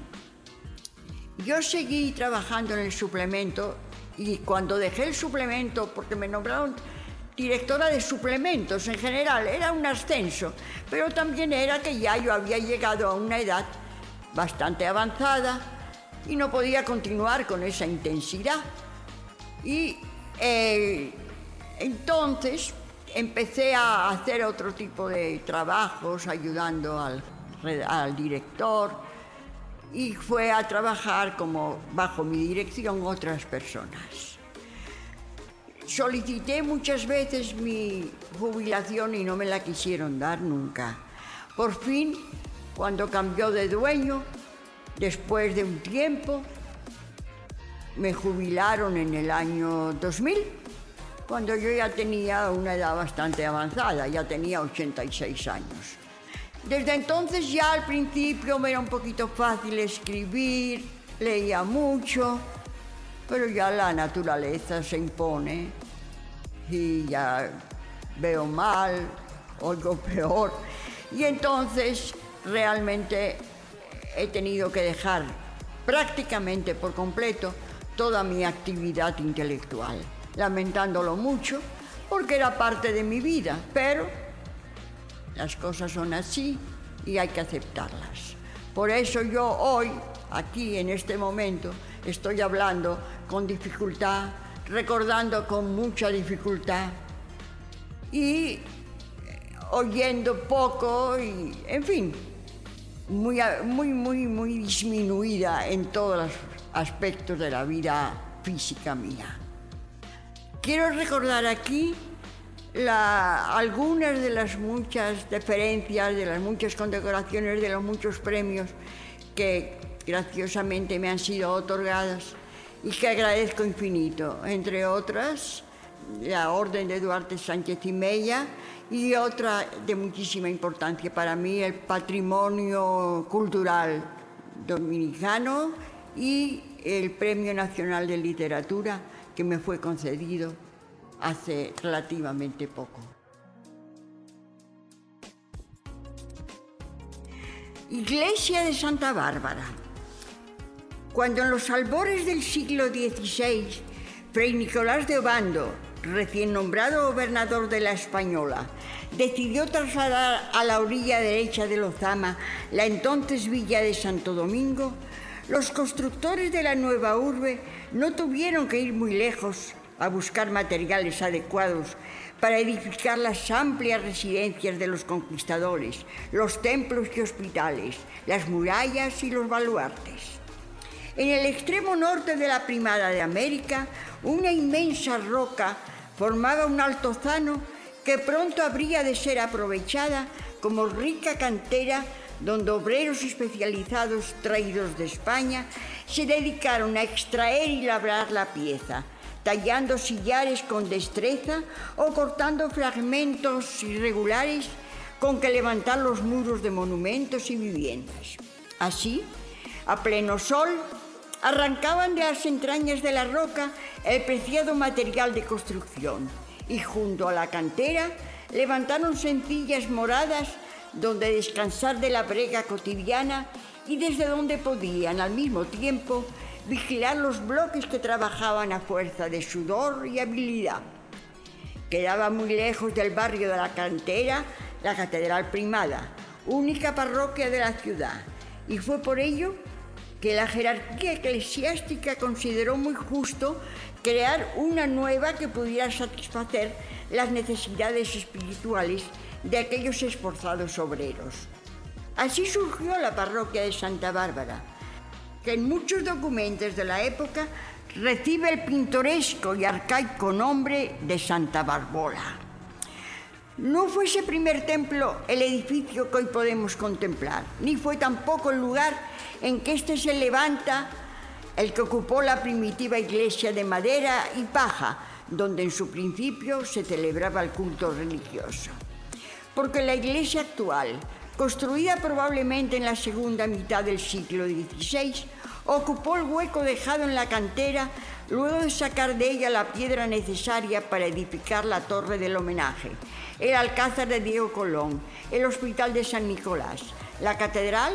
Yo seguí trabajando en el suplemento y cuando dejé el suplemento, porque me nombraron directora de suplementos en general, era un ascenso, pero también era que ya yo había llegado a una edad bastante avanzada y no podía continuar con esa intensidad. Y eh, entonces empecé a hacer otro tipo de trabajos ayudando al, director y fue a trabajar como bajo mi dirección otras personas. Solicité muchas veces mi jubilación y no me la quisieron dar nunca. Por fin, cuando cambió de dueño, después de un tiempo, me jubilaron en el año 2000 cuando yo ya tenía una edad bastante avanzada, ya tenía 86 años. Desde entonces ya al principio me era un poquito fácil escribir, leía mucho, pero ya la naturaleza se impone y ya veo mal, oigo peor. Y entonces realmente he tenido que dejar prácticamente por completo toda mi actividad intelectual lamentándolo mucho, porque era parte de mi vida, pero las cosas son así y hay que aceptarlas. Por eso yo hoy, aquí en este momento, estoy hablando con dificultad, recordando con mucha dificultad y eh, oyendo poco y, en fin, muy, muy, muy, muy disminuida en todos los aspectos de la vida física mía. Quiero recordar aquí algunas de las muchas deferencias, de las muchas condecoraciones, de los muchos premios que graciosamente me han sido otorgadas y que agradezco infinito. Entre otras, la Orden de Duarte Sánchez y Mella y otra de muchísima importancia para mí, el patrimonio cultural dominicano y el Premio Nacional de Literatura que me fue concedido hace relativamente poco. Iglesia de Santa Bárbara. Cuando en los albores del siglo XVI, Fray Nicolás de Obando, recién nombrado gobernador de la Española, decidió trasladar a la orilla derecha de Lozama la entonces villa de Santo Domingo, los constructores de la nueva urbe no tuvieron que ir muy lejos a buscar materiales adecuados para edificar las amplias residencias de los conquistadores, los templos y hospitales, las murallas y los baluartes. En el extremo norte de la primada de América, una inmensa roca formaba un altozano que pronto habría de ser aprovechada como rica cantera donde obreros especializados traídos de España se dedicaron a extraer y labrar la pieza, tallando sillares con destreza o cortando fragmentos irregulares con que levantar los muros de monumentos y viviendas. Así, a pleno sol, arrancaban de las entrañas de la roca el preciado material de construcción y junto a la cantera levantaron sencillas moradas donde descansar de la brega cotidiana y desde donde podían al mismo tiempo vigilar los bloques que trabajaban a fuerza de sudor y habilidad. Quedaba muy lejos del barrio de la cantera la Catedral Primada, única parroquia de la ciudad, y fue por ello que la jerarquía eclesiástica consideró muy justo crear una nueva que pudiera satisfacer las necesidades espirituales de aquellos esforzados obreros. Así surgió la parroquia de Santa Bárbara, que en muchos documentos de la época recibe el pintoresco y arcaico nombre de Santa Barbola. No fue ese primer templo el edificio que hoy podemos contemplar, ni fue tampoco el lugar en que éste se levanta el que ocupó la primitiva iglesia de madera y paja, donde en su principio se celebraba el culto religioso. Porque la iglesia actual, construida probablemente en la segunda mitad del siglo XVI, ocupó el hueco dejado en la cantera luego de sacar de ella la piedra necesaria para edificar la torre del homenaje, el alcázar de Diego Colón, el hospital de San Nicolás, la catedral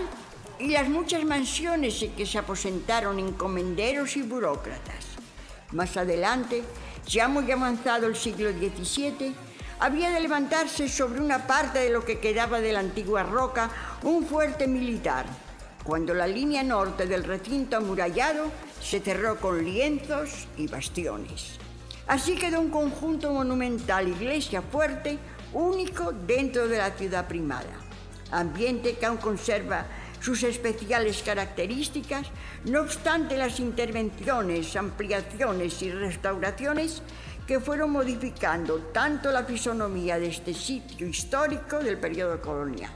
y las muchas mansiones en que se aposentaron encomenderos y burócratas. Más adelante, ya muy avanzado el siglo XVII, había de levantarse sobre una parte de lo que quedaba de la antigua roca un fuerte militar, cuando la línea norte del recinto amurallado se cerró con lienzos y bastiones. Así quedó un conjunto monumental iglesia fuerte, único dentro de la ciudad primada. Ambiente que aún conserva sus especiales características, no obstante las intervenciones, ampliaciones y restauraciones que fueron modificando tanto la fisonomía de este sitio histórico del periodo colonial.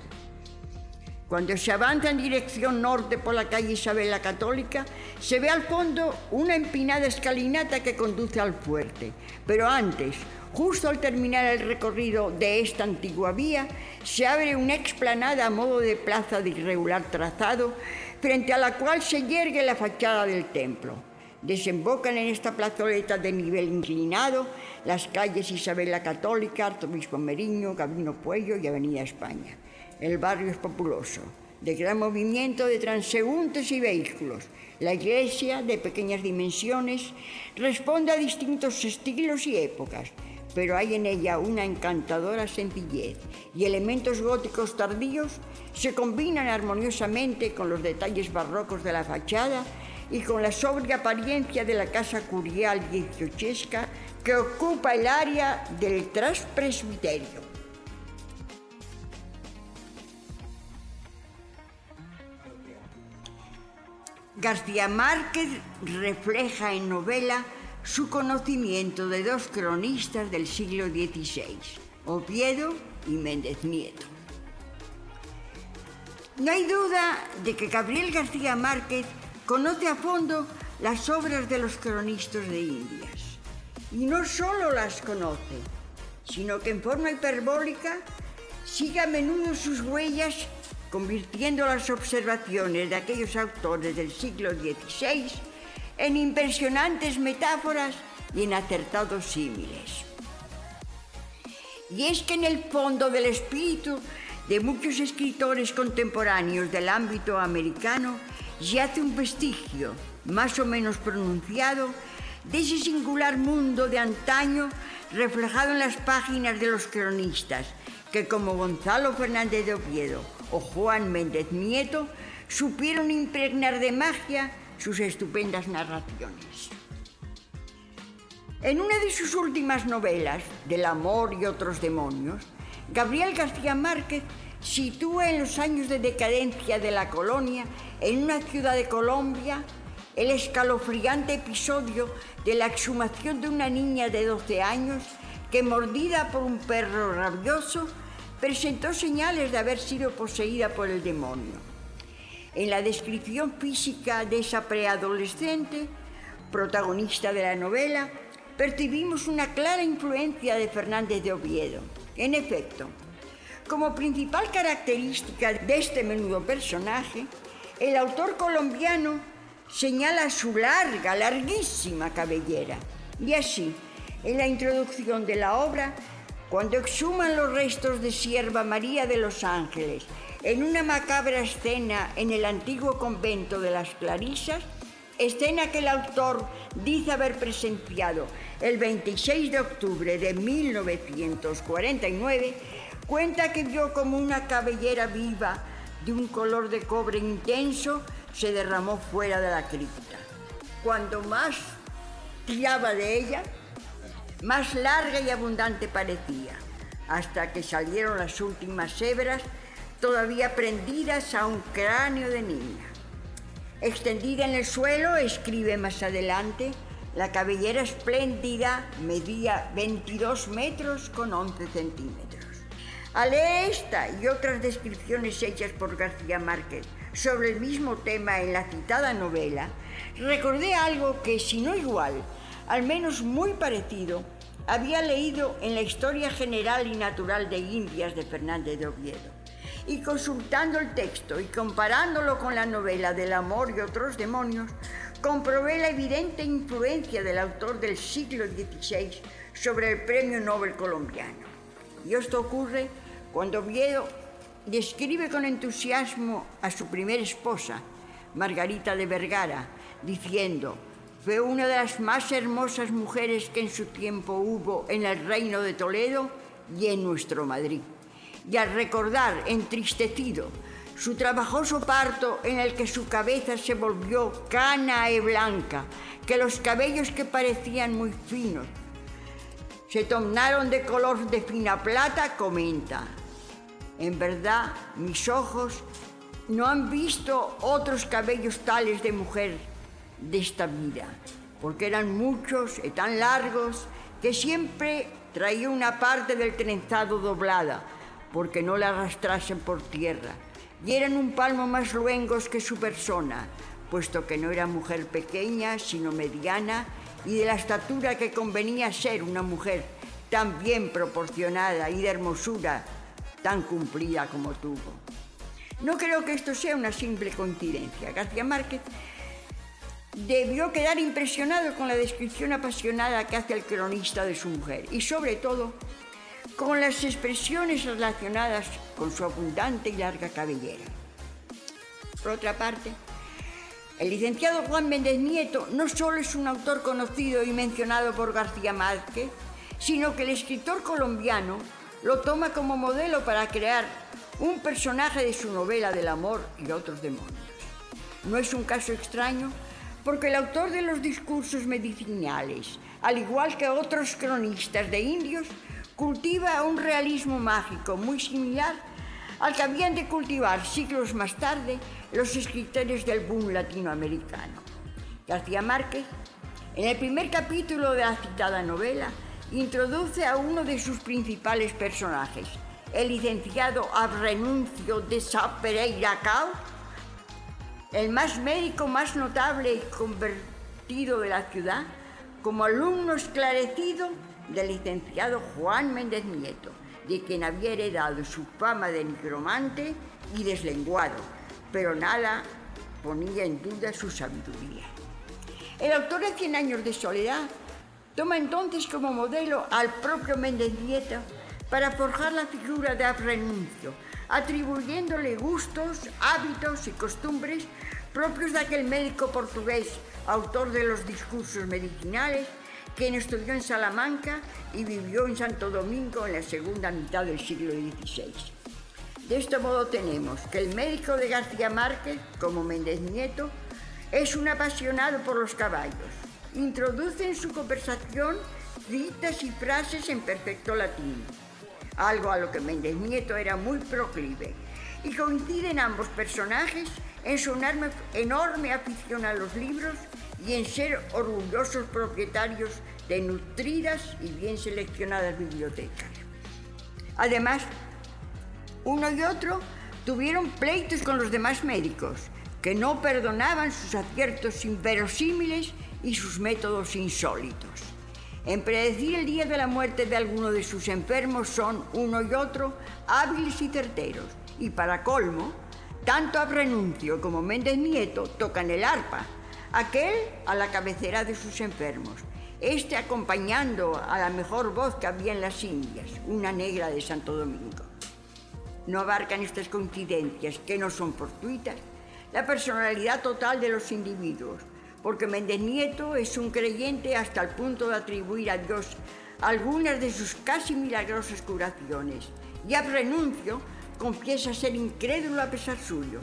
Cuando se avanza en dirección norte por la calle Isabel la Católica, se ve al fondo una empinada escalinata que conduce al fuerte. Pero antes, justo al terminar el recorrido de esta antigua vía, se abre una explanada a modo de plaza de irregular trazado, frente a la cual se yergue la fachada del templo. Desembocan en esta plazoleta de nivel inclinado las calles Isabel la Católica, Arzobispo Meriño, Gabino Puello y Avenida España. El barrio es populoso, de gran movimiento de transeúntes y vehículos. La iglesia, de pequeñas dimensiones, responde a distintos estilos y épocas, pero hay en ella una encantadora sencillez y elementos góticos tardíos se combinan armoniosamente con los detalles barrocos de la fachada y con la sobria apariencia de la casa curial dieciochesca que ocupa el área del traspresbiterio. García Márquez refleja en novela su conocimiento de dos cronistas del siglo XVI, Oviedo y Méndez Nieto. No hay duda de que Gabriel García Márquez conoce a fondo las obras de los cronistas de Indias. Y no solo las conoce, sino que en forma hiperbólica sigue a menudo sus huellas convirtiendo las observaciones de aquellos autores del siglo XVI en impresionantes metáforas y en acertados símiles. Y es que en el fondo del espíritu de muchos escritores contemporáneos del ámbito americano yace un vestigio, más o menos pronunciado, de ese singular mundo de antaño reflejado en las páginas de los cronistas, que como Gonzalo Fernández de Oviedo o Juan Méndez Nieto supieron impregnar de magia sus estupendas narraciones. En una de sus últimas novelas, Del amor y otros demonios, Gabriel García Márquez sitúa en los años de decadencia de la colonia, en una ciudad de Colombia, el escalofriante episodio de la exhumación de una niña de 12 años que, mordida por un perro rabioso, presentó señales de haber sido poseída por el demonio. En la descripción física de esa preadolescente, protagonista de la novela, percibimos una clara influencia de Fernández de Oviedo. En efecto, Como principal característica de este menudo personaje, el autor colombiano señala su larga, larguísima cabellera. Y así, en la introducción de la obra, cuando exhuman los restos de Sierva María de los Ángeles en una macabra escena en el antiguo convento de las Clarisas, escena que el autor dice haber presenciado el 26 de octubre de 1949, cuenta que vio como una cabellera viva de un color de cobre intenso se derramó fuera de la cripta. Cuando más tiraba de ella, más larga y abundante parecía, hasta que salieron las últimas hebras todavía prendidas a un cráneo de niña. Extendida en el suelo, escribe más adelante, la cabellera espléndida medía 22 metros con 11 centímetros. Al leer esta y otras descripciones hechas por García Márquez sobre el mismo tema en la citada novela, recordé algo que, si no igual, al menos muy parecido, había leído en la Historia General y Natural de Indias de Fernández de Oviedo. Y consultando el texto y comparándolo con la novela del amor y otros demonios, comprobé la evidente influencia del autor del siglo XVI sobre el premio Nobel colombiano. Y esto ocurre cuando Oviedo describe con entusiasmo a su primera esposa, Margarita de Vergara, diciendo, fue una de las más hermosas mujeres que en su tiempo hubo en el reino de Toledo y en nuestro Madrid. Y al recordar, entristecido, su trabajoso parto en el que su cabeza se volvió cana y blanca, que los cabellos que parecían muy finos se tornaron de color de fina plata, comenta, en verdad, mis ojos no han visto otros cabellos tales de mujer de esta vida, porque eran muchos y tan largos que siempre traía una parte del trenzado doblada, porque no la arrastrasen por tierra, y eran un palmo más luengos que su persona, puesto que no era mujer pequeña, sino mediana, y de la estatura que convenía ser una mujer tan bien proporcionada y de hermosura tan cumplida como tuvo. No creo que esto sea una simple coincidencia. García Márquez debió quedar impresionado con la descripción apasionada que hace el cronista de su mujer y sobre todo con las expresiones relacionadas con su abundante y larga cabellera. Por otra parte, el licenciado Juan Méndez Nieto no solo es un autor conocido y mencionado por García Márquez, sino que el escritor colombiano lo toma como modelo para crear un personaje de su novela del amor y otros demonios. No es un caso extraño porque el autor de los discursos medicinales, al igual que otros cronistas de indios, cultiva un realismo mágico muy similar al que habían de cultivar siglos más tarde los escritores del boom latinoamericano. García Márquez, en el primer capítulo de la citada novela, introduce a uno de sus principales personajes, el licenciado Abrenuncio de Sá Pereira Cao, el más médico más notable y convertido de la ciudad, como alumno esclarecido del licenciado Juan Méndez Nieto, de quien había heredado su fama de nigromante y deslenguado, pero nada ponía en duda su sabiduría. El autor de Cien años de soledad Toma entonces como modelo al propio Méndez Nieto para forjar la figura de Afrenuncio, atribuyéndole gustos, hábitos y costumbres propios de aquel médico portugués, autor de los discursos medicinales, quien estudió en Salamanca y vivió en Santo Domingo en la segunda mitad del siglo XVI. De este modo tenemos que el médico de García Márquez, como Méndez Nieto, es un apasionado por los caballos, introduce en su conversación citas y frases en perfecto latín, algo a lo que Méndez Nieto era muy proclive, y coinciden ambos personajes en su enorme, afición a los libros y en ser orgullosos propietarios de nutridas y bien seleccionadas bibliotecas. Además, uno y otro tuvieron pleitos con los demás médicos, que no perdonaban sus aciertos inverosímiles y sus métodos insólitos. En predecir el día de la muerte de alguno de sus enfermos son uno y otro hábiles y certeros. Y para colmo, tanto Abrenuncio como Méndez Nieto tocan el arpa, aquel a la cabecera de sus enfermos, este acompañando a la mejor voz que había en las Indias, una negra de Santo Domingo. No abarcan estas coincidencias, que no son fortuitas, la personalidad total de los individuos, porque Méndez Nieto es un creyente hasta el punto de atribuir a Dios algunas de sus casi milagrosas curaciones, y a renuncio confiesa ser incrédulo a pesar suyo.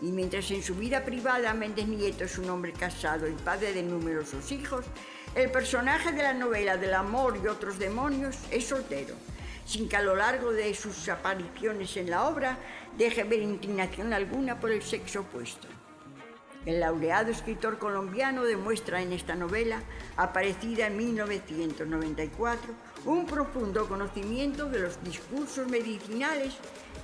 Y mientras en su vida privada Méndez Nieto es un hombre casado y padre de numerosos hijos, el personaje de la novela del amor y otros demonios es soltero, sin que a lo largo de sus apariciones en la obra deje ver inclinación alguna por el sexo opuesto. El laureado escritor colombiano demuestra en esta novela, aparecida en 1994, un profundo conocimiento de los discursos medicinales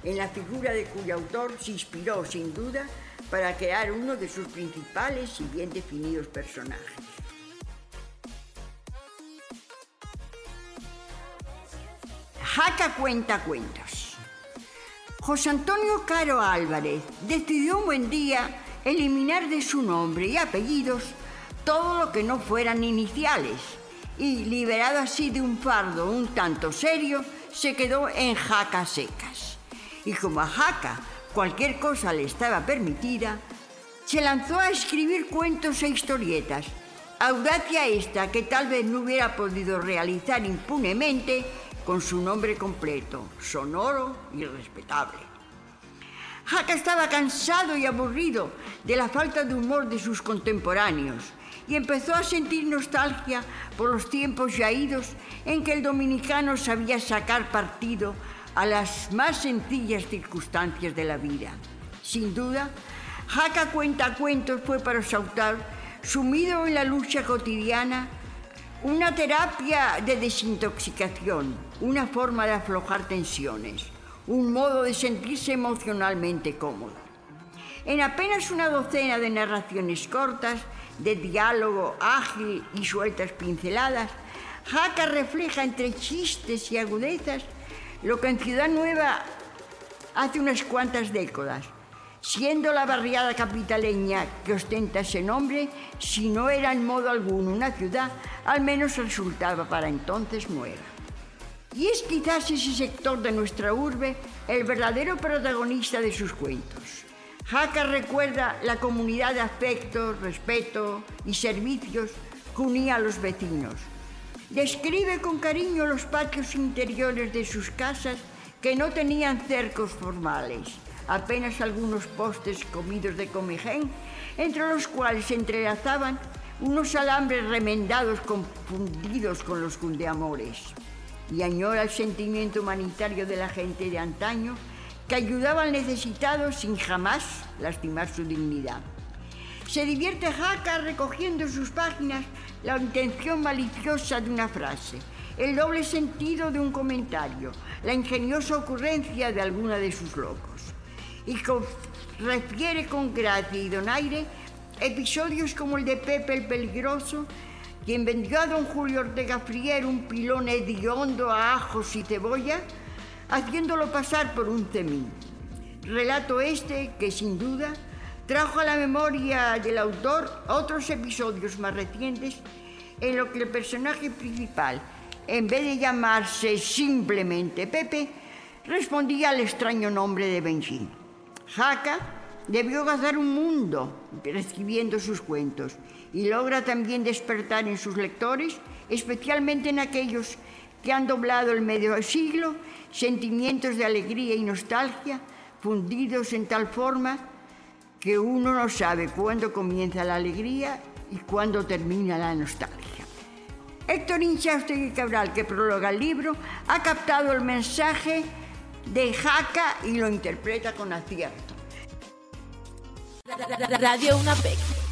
en la figura de cuyo autor se inspiró sin duda para crear uno de sus principales y bien definidos personajes. Jaca cuenta cuentos. José Antonio Caro Álvarez decidió un buen día eliminar de su nombre y apellidos todo lo que no fueran iniciales. Y, liberado así de un fardo un tanto serio, se quedó en Jaca Secas. Y como a Jaca cualquier cosa le estaba permitida, se lanzó a escribir cuentos e historietas, audacia esta que tal vez no hubiera podido realizar impunemente con su nombre completo, sonoro y respetable. Jaca estaba cansado y aburrido de la falta de humor de sus contemporáneos y empezó a sentir nostalgia por los tiempos ya idos en que el dominicano sabía sacar partido a las más sencillas circunstancias de la vida. Sin duda, Jaca cuenta cuentos fue para su autor, sumido en la lucha cotidiana, una terapia de desintoxicación, una forma de aflojar tensiones, un modo de sentirse emocionalmente cómodo. En apenas una docena de narraciones cortas, de diálogo ágil y sueltas pinceladas, Jaca refleja entre chistes y agudezas lo que en Ciudad Nueva hace unas cuantas décadas, siendo la barriada capitaleña que ostenta ese nombre, si no era en modo alguno una ciudad, al menos resultaba para entonces nueva. Y es quizás ese sector de nuestra urbe el verdadero protagonista de sus cuentos. Jaca recuerda la comunidad de afecto, respeto y servicios que unía a los vecinos Describe con cariño los patios interiores de sus casas que no tenían cercos formales, apenas algunos postes comidos de comején, entre los cuales se entrelazaban unos alambres remendados confundidos con los cundeamores. Y añora el sentimiento humanitario de la gente de antaño que ayudaba al necesitado sin jamás lastimar su dignidad. Se divierte Jaca recogiendo en sus páginas la intención maliciosa de una frase, el doble sentido de un comentario, la ingeniosa ocurrencia de alguna de sus locos. Y refiere con gracia y donaire episodios como el de Pepe el Peligroso, quien vendió a don Julio Ortega Frier un pilón hediondo a ajos y cebolla, haciéndolo pasar por un cemín. Relato este que sin duda trajo a la memoria del autor otros episodios más recientes en los que el personaje principal, en vez de llamarse simplemente Pepe, respondía al extraño nombre de Benjín. Jaca debió gozar un mundo escribiendo sus cuentos y logra también despertar en sus lectores, especialmente en aquellos que han doblado el medio siglo, sentimientos de alegría y nostalgia fundidos en tal forma que uno no sabe cuándo comienza la alegría y cuándo termina la nostalgia. Héctor Inchaustegui Cabral, que prologa el libro, ha captado el mensaje de Jaca y lo interpreta con acierto. Radio UNAPEC